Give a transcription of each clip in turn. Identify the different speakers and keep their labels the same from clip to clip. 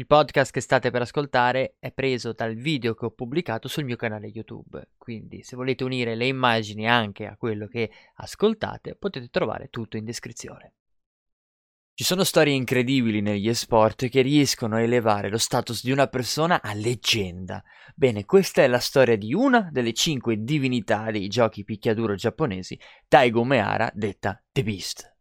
Speaker 1: Il podcast che state per ascoltare è preso dal video che ho pubblicato sul mio canale YouTube, quindi se volete unire le immagini anche a quello che ascoltate potete trovare tutto in descrizione. Ci sono storie incredibili negli esport che riescono a elevare lo status di una persona a leggenda. Bene, questa è la storia di una delle cinque divinità dei giochi picchiaduro giapponesi, Taigo Meara, detta The Beast.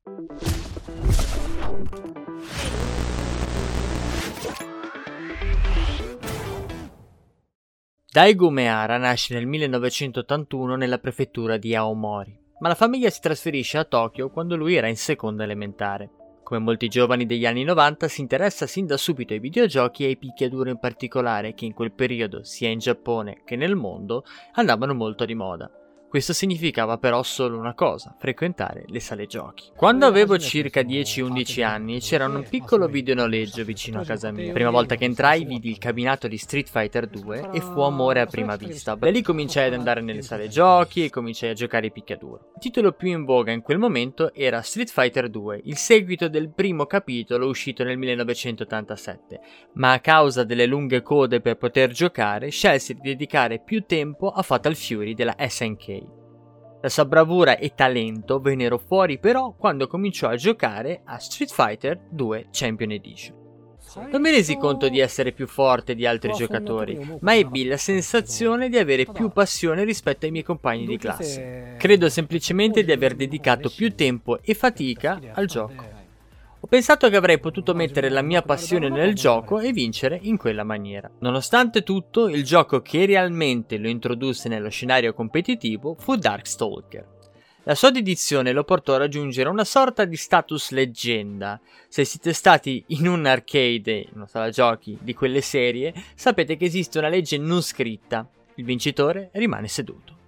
Speaker 1: Daigo Meara nasce nel 1981 nella prefettura di Aomori, ma la famiglia si trasferisce a Tokyo quando lui era in seconda elementare. Come molti giovani degli anni 90 si interessa sin da subito ai videogiochi e ai picchiaduro in particolare che in quel periodo, sia in Giappone che nel mondo, andavano molto di moda. Questo significava però solo una cosa, frequentare le sale giochi. Quando avevo circa 10-11 anni c'era un piccolo videonoleggio vicino a casa mia. Prima volta che entrai vidi il cabinato di Street Fighter 2 e fu amore a prima vista. Da lì cominciai ad andare nelle sale giochi e cominciai a giocare picchiaduro. Il titolo più in voga in quel momento era Street Fighter 2, il seguito del primo capitolo uscito nel 1987, ma a causa delle lunghe code per poter giocare scelsi di dedicare più tempo a Fatal Fury della SNK. La sua bravura e talento vennero fuori però quando cominciò a giocare a Street Fighter 2 Champion Edition. Non mi resi conto di essere più forte di altri giocatori, ma ebbi la sensazione di avere più passione rispetto ai miei compagni di classe. Credo semplicemente di aver dedicato più tempo e fatica al gioco. Pensato che avrei potuto mettere la mia passione nel gioco e vincere in quella maniera. Nonostante tutto, il gioco che realmente lo introdusse nello scenario competitivo fu Darkstalker. La sua dedizione lo portò a raggiungere una sorta di status leggenda. Se siete stati in un arcade, in una sala giochi di quelle serie, sapete che esiste una legge non scritta. Il vincitore rimane seduto.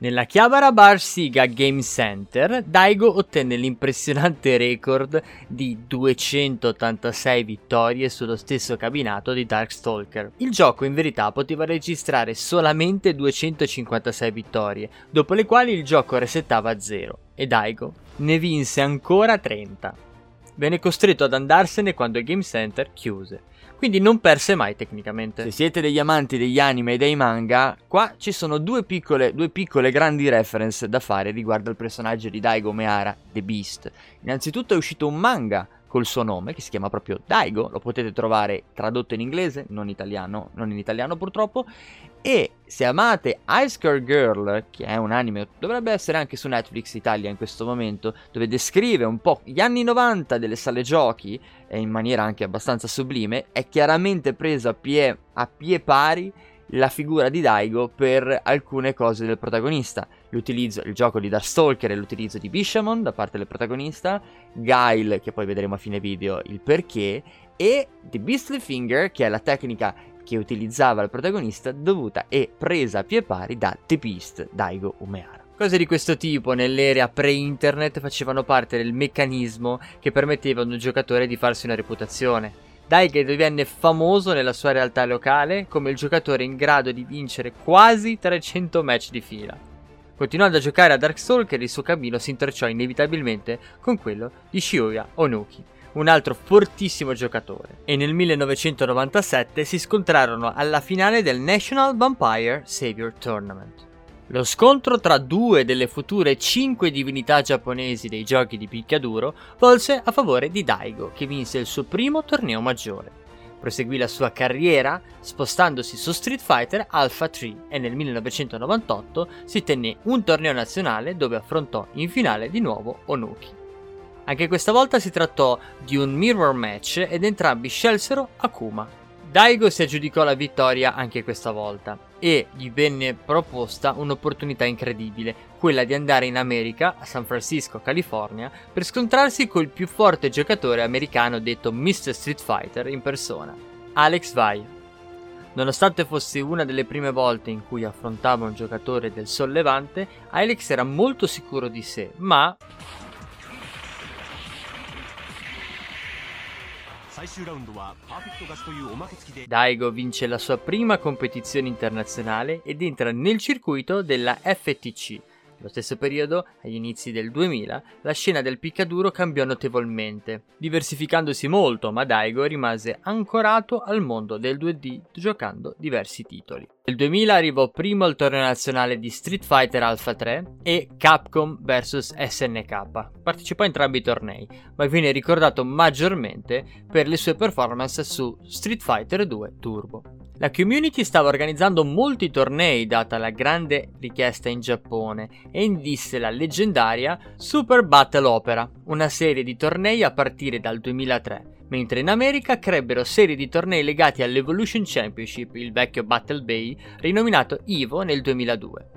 Speaker 1: Nella Chiabara Bar Siga Game Center, Daigo ottenne l'impressionante record di 286 vittorie sullo stesso cabinato di Darkstalker. Il gioco in verità poteva registrare solamente 256 vittorie, dopo le quali il gioco resettava a zero, e Daigo ne vinse ancora 30. Venne costretto ad andarsene quando il Game Center chiuse quindi non perse mai tecnicamente. Se siete degli amanti degli anime e dei manga, qua ci sono due piccole, due piccole grandi reference da fare riguardo al personaggio di Daigo Meara, The Beast. Innanzitutto è uscito un manga col suo nome, che si chiama proprio Daigo, lo potete trovare tradotto in inglese, non, italiano, non in italiano purtroppo, e se amate Ice Girl Girl, che è un anime, dovrebbe essere anche su Netflix Italia in questo momento, dove descrive un po' gli anni 90 delle sale giochi, e in maniera anche abbastanza sublime, è chiaramente preso a pie, a pie pari la figura di Daigo per alcune cose del protagonista. L'utilizzo, il gioco di Darkstalker e l'utilizzo di Bishamon da parte del protagonista, Guile, che poi vedremo a fine video il perché, e The Beastly Finger, che è la tecnica che utilizzava il protagonista dovuta e presa a pie pari da The Beast Daigo Umeara. Cose di questo tipo nell'era pre-internet facevano parte del meccanismo che permetteva ad un giocatore di farsi una reputazione. Daigo divenne famoso nella sua realtà locale come il giocatore in grado di vincere quasi 300 match di fila. Continuando a giocare a Darkstalker il suo cammino si intrecciò inevitabilmente con quello di Shiuya Onuki, un altro fortissimo giocatore, e nel 1997 si scontrarono alla finale del National Vampire Savior Tournament. Lo scontro tra due delle future cinque divinità giapponesi dei giochi di picchiaduro volse a favore di Daigo, che vinse il suo primo torneo maggiore. Proseguì la sua carriera spostandosi su Street Fighter Alpha 3 e nel 1998 si tenne un torneo nazionale dove affrontò in finale di nuovo Onuki. Anche questa volta si trattò di un mirror match ed entrambi scelsero Akuma, Daigo si aggiudicò la vittoria anche questa volta e gli venne proposta un'opportunità incredibile, quella di andare in America, a San Francisco, California, per scontrarsi col più forte giocatore americano detto Mr. Street Fighter in persona, Alex Vai. Nonostante fosse una delle prime volte in cui affrontava un giocatore del sollevante, Alex era molto sicuro di sé, ma Daigo vince la sua prima competizione internazionale ed entra nel circuito della FTC, Nello stesso periodo, agli inizi del 2000, la scena del piccaduro cambiò notevolmente, diversificandosi molto, ma Daigo rimase ancorato al mondo del 2D giocando diversi titoli. Nel 2000 arrivò primo al torneo nazionale di Street Fighter Alpha 3 e Capcom vs SNK. Partecipò a entrambi i tornei, ma viene ricordato maggiormente per le sue performance su Street Fighter 2 Turbo. La community stava organizzando molti tornei data la grande richiesta in Giappone e indisse la leggendaria Super Battle Opera, una serie di tornei a partire dal 2003, mentre in America crebbero serie di tornei legati all'Evolution Championship, il vecchio Battle Bay, rinominato Evo nel 2002.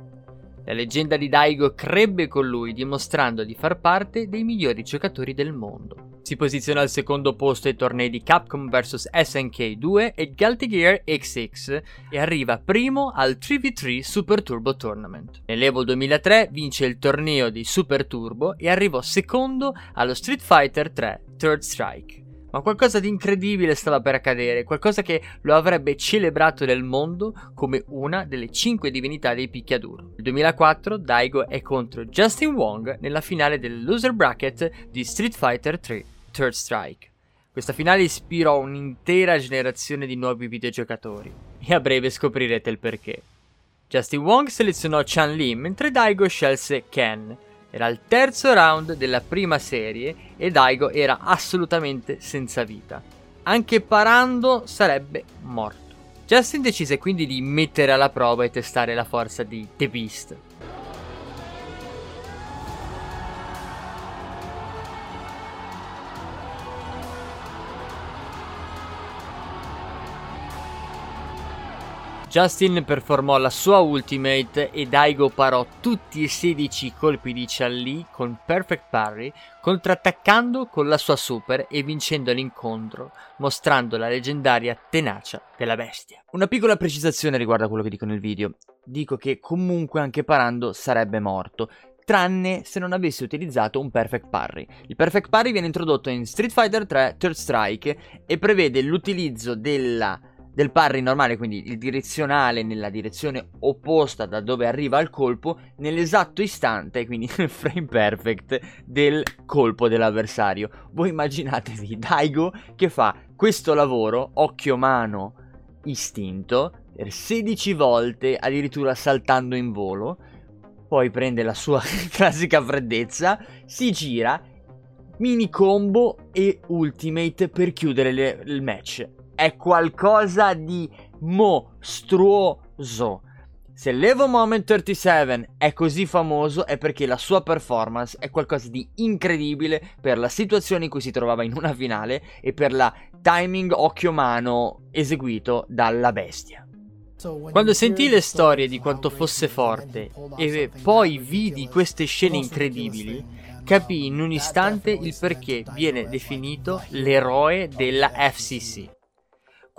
Speaker 1: La leggenda di Daigo crebbe con lui, dimostrando di far parte dei migliori giocatori del mondo. Si posiziona al secondo posto ai tornei di Capcom vs SNK 2 e Guilty Gear XX e arriva primo al 3v3 Super Turbo Tournament. Nell'Evo 2003 vince il torneo di Super Turbo e arrivò secondo allo Street Fighter 3 Third Strike. Ma qualcosa di incredibile stava per accadere, qualcosa che lo avrebbe celebrato nel mondo come una delle cinque divinità dei picchiaduro. Nel 2004 Daigo è contro Justin Wong nella finale del loser bracket di Street Fighter 3 Third Strike. Questa finale ispirò un'intera generazione di nuovi videogiocatori e a breve scoprirete il perché. Justin Wong selezionò Chan Li mentre Daigo scelse Ken era il terzo round della prima serie e Daigo era assolutamente senza vita. Anche parando sarebbe morto. Justin decise quindi di mettere alla prova e testare la forza di The Beast. Justin performò la sua ultimate e Daigo parò tutti e 16 colpi di Chun-Li con perfect parry, contrattaccando con la sua super e vincendo l'incontro, mostrando la leggendaria tenacia della bestia. Una piccola precisazione riguardo a quello che dico nel video. Dico che comunque anche parando sarebbe morto, tranne se non avesse utilizzato un perfect parry. Il perfect parry viene introdotto in Street Fighter 3 Third Strike e prevede l'utilizzo della del parry normale, quindi il direzionale nella direzione opposta da dove arriva il colpo, nell'esatto istante, quindi nel frame perfect del colpo dell'avversario. Voi immaginatevi Daigo che fa questo lavoro, occhio mano, istinto, per 16 volte, addirittura saltando in volo, poi prende la sua classica freddezza, si gira, mini combo e ultimate per chiudere le, il match è qualcosa di mostruoso. Se l'Evo Moment 37 è così famoso è perché la sua performance è qualcosa di incredibile per la situazione in cui si trovava in una finale e per la timing occhio mano eseguito dalla bestia. Quando sentii le storie di quanto fosse forte e poi vidi queste scene incredibili, capii in un istante il perché viene definito l'eroe della FCC.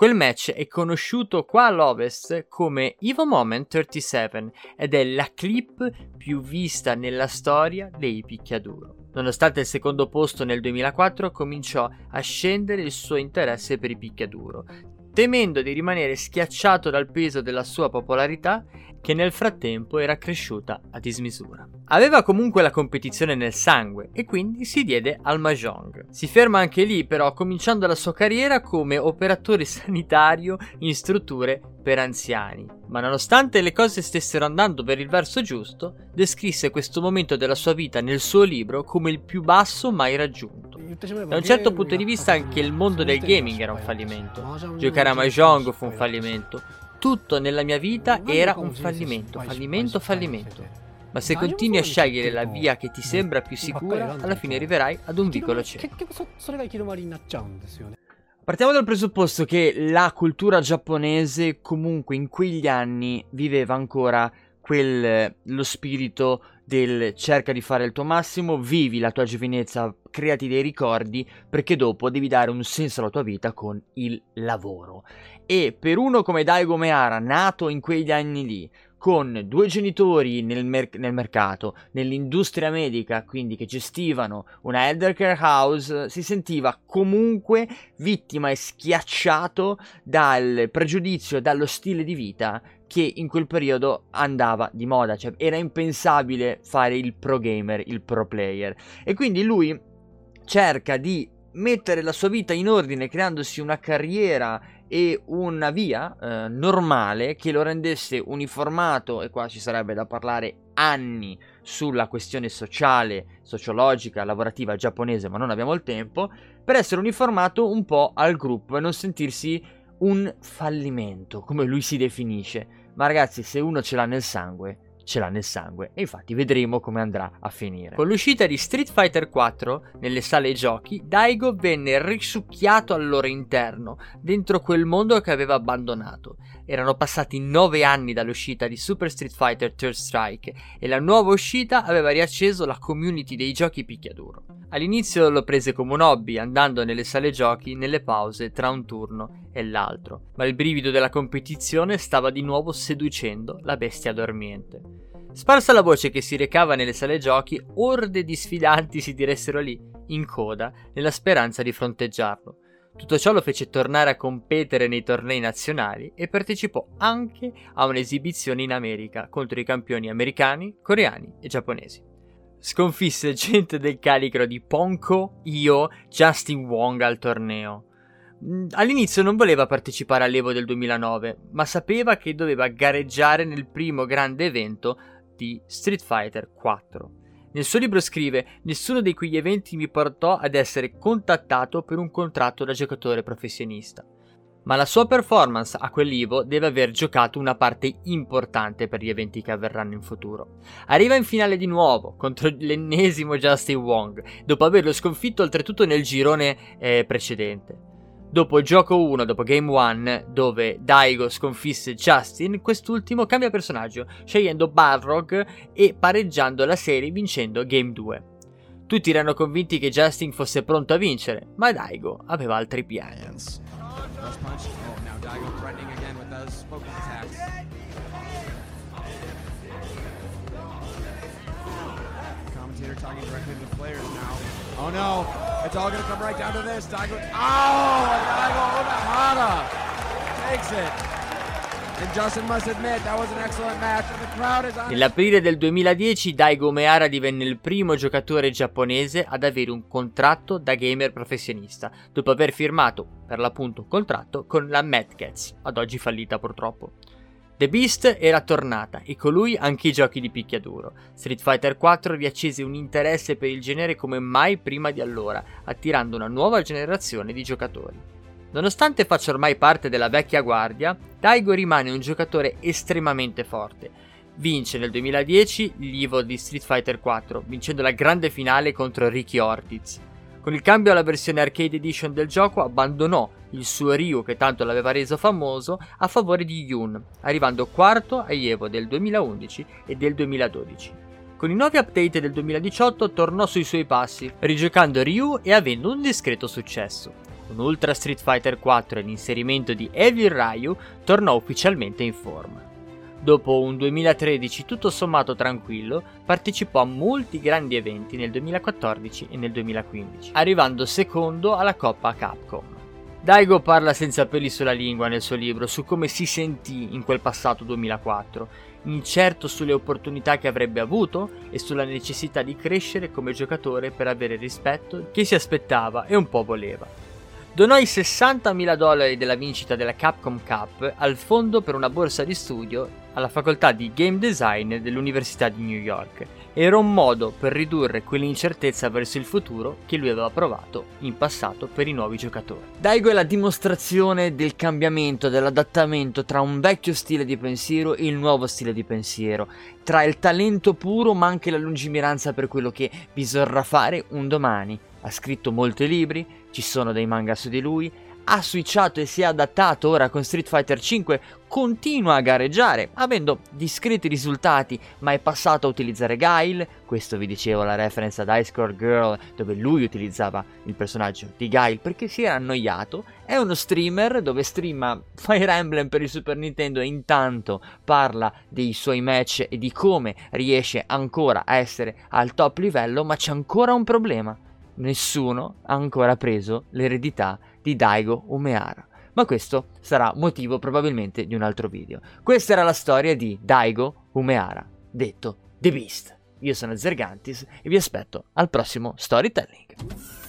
Speaker 1: Quel match è conosciuto qua all'Ovest come Evo Moment 37 ed è la clip più vista nella storia dei picchiaduro. Nonostante il secondo posto nel 2004 cominciò a scendere il suo interesse per i picchiaduro, temendo di rimanere schiacciato dal peso della sua popolarità che nel frattempo era cresciuta a dismisura. Aveva comunque la competizione nel sangue e quindi si diede al Mahjong. Si ferma anche lì però cominciando la sua carriera come operatore sanitario in strutture per anziani. Ma nonostante le cose stessero andando per il verso giusto, descrisse questo momento della sua vita nel suo libro come il più basso mai raggiunto. Da un certo punto di vista anche il mondo del gaming era un fallimento. Giocare a Mahjong fu un fallimento. Tutto nella mia vita era un fallimento, fallimento, fallimento. Ma se continui a scegliere la via che ti sembra più sicura, alla fine arriverai ad un vicolo cieco. Partiamo dal presupposto che la cultura giapponese comunque in quegli anni viveva ancora quel, lo spirito del cerca di fare il tuo massimo, vivi la tua giovinezza, creati dei ricordi, perché dopo devi dare un senso alla tua vita con il lavoro. E per uno come Daigo Meara, nato in quegli anni lì, con due genitori nel, mer- nel, mercato, nell'industria medica, quindi che gestivano una eldercare house, si sentiva comunque vittima e schiacciato dal pregiudizio dallo stile di vita che in quel periodo andava di moda, cioè era impensabile fare il pro gamer, il pro player. E quindi lui cerca di mettere la sua vita in ordine creandosi una carriera e una via eh, normale che lo rendesse uniformato e qua ci sarebbe da parlare anni sulla questione sociale, sociologica, lavorativa giapponese, ma non abbiamo il tempo, per essere uniformato un po' al gruppo e non sentirsi un fallimento, come lui si definisce. Ma ragazzi, se uno ce l'ha nel sangue, ce l'ha nel sangue e infatti vedremo come andrà a finire. Con l'uscita di Street Fighter 4 nelle sale giochi, Daigo venne risucchiato al loro interno, dentro quel mondo che aveva abbandonato. Erano passati 9 anni dall'uscita di Super Street Fighter Third Strike e la nuova uscita aveva riacceso la community dei giochi picchiaduro. All'inizio lo prese come un hobby, andando nelle sale giochi nelle pause tra un turno e l'altro, ma il brivido della competizione stava di nuovo seducendo la bestia dormiente. Sparsa la voce che si recava nelle sale giochi, orde di sfidanti si diressero lì, in coda, nella speranza di fronteggiarlo. Tutto ciò lo fece tornare a competere nei tornei nazionali e partecipò anche a un'esibizione in America contro i campioni americani, coreani e giapponesi sconfisse gente del calibro di Ponko, Io, Justin Wong al torneo. Mm, all'inizio non voleva partecipare all'Evo del 2009, ma sapeva che doveva gareggiare nel primo grande evento di Street Fighter 4. Nel suo libro scrive: Nessuno di quegli eventi mi portò ad essere contattato per un contratto da giocatore professionista ma la sua performance a quell'Ivo deve aver giocato una parte importante per gli eventi che avverranno in futuro. Arriva in finale di nuovo contro l'ennesimo Justin Wong, dopo averlo sconfitto oltretutto nel girone eh, precedente. Dopo il gioco 1, dopo Game 1, dove Daigo sconfisse Justin, quest'ultimo cambia personaggio, scegliendo Balrog e pareggiando la serie vincendo Game 2. Tutti erano convinti che Justin fosse pronto a vincere, ma Daigo aveva altri piani. Oh no, it's all gonna come right down to this. Daigo, oh, Daigo Onahara takes it. Nell'aprile del 2010 Daigo Meara divenne il primo giocatore giapponese ad avere un contratto da gamer professionista, dopo aver firmato, per l'appunto, un contratto con la Mad Cats, ad oggi fallita purtroppo. The Beast era tornata e con lui anche i giochi di picchiaduro. Street Fighter 4 riaccese un interesse per il genere come mai prima di allora, attirando una nuova generazione di giocatori. Nonostante faccia ormai parte della vecchia guardia, Daigo rimane un giocatore estremamente forte. Vince nel 2010 l'Evo di Street Fighter 4, vincendo la grande finale contro Ricky Ortiz. Con il cambio alla versione arcade edition del gioco abbandonò il suo Ryu che tanto l'aveva reso famoso a favore di Yun, arrivando quarto agli Evo del 2011 e del 2012. Con i nuovi update del 2018 tornò sui suoi passi, rigiocando Ryu e avendo un discreto successo con Ultra Street Fighter 4 e l'inserimento di Evil Ryu, tornò ufficialmente in forma. Dopo un 2013 tutto sommato tranquillo, partecipò a molti grandi eventi nel 2014 e nel 2015, arrivando secondo alla Coppa Capcom. Daigo parla senza peli sulla lingua nel suo libro su come si sentì in quel passato 2004, incerto sulle opportunità che avrebbe avuto e sulla necessità di crescere come giocatore per avere il rispetto che si aspettava e un po' voleva donò i 60.000 dollari della vincita della Capcom Cup al fondo per una borsa di studio alla facoltà di Game Design dell'Università di New York. Era un modo per ridurre quell'incertezza verso il futuro che lui aveva provato in passato per i nuovi giocatori. Daigo è la dimostrazione del cambiamento, dell'adattamento tra un vecchio stile di pensiero e il nuovo stile di pensiero, tra il talento puro ma anche la lungimiranza per quello che bisognerà fare un domani ha scritto molti libri, ci sono dei manga su di lui, ha switchato e si è adattato ora con Street Fighter 5, continua a gareggiare, avendo discreti risultati, ma è passato a utilizzare Guile, questo vi dicevo la reference ad Ice Core Girl, dove lui utilizzava il personaggio di Guile perché si era annoiato, è uno streamer dove streama Fire Emblem per il Super Nintendo e intanto parla dei suoi match e di come riesce ancora a essere al top livello, ma c'è ancora un problema. Nessuno ha ancora preso l'eredità di Daigo Umeara. Ma questo sarà motivo probabilmente di un altro video. Questa era la storia di Daigo Umeara, detto The Beast. Io sono Zergantis e vi aspetto al prossimo storytelling.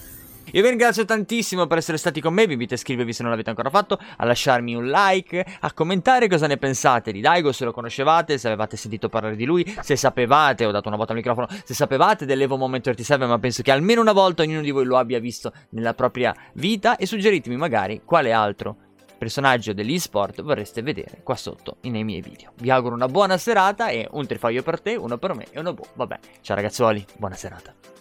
Speaker 1: Io vi ringrazio tantissimo per essere stati con me, vi invito a iscrivervi se non l'avete ancora fatto, a lasciarmi un like, a commentare cosa ne pensate di Daigo, se lo conoscevate, se avevate sentito parlare di lui, se sapevate, ho dato una volta al microfono, se sapevate dell'Evo Moment 37, ma penso che almeno una volta ognuno di voi lo abbia visto nella propria vita e suggeritemi magari quale altro personaggio dell'esport vorreste vedere qua sotto nei miei video. Vi auguro una buona serata e un trifoglio per te, uno per me e uno boh. Vabbè, ciao ragazzuoli, buona serata.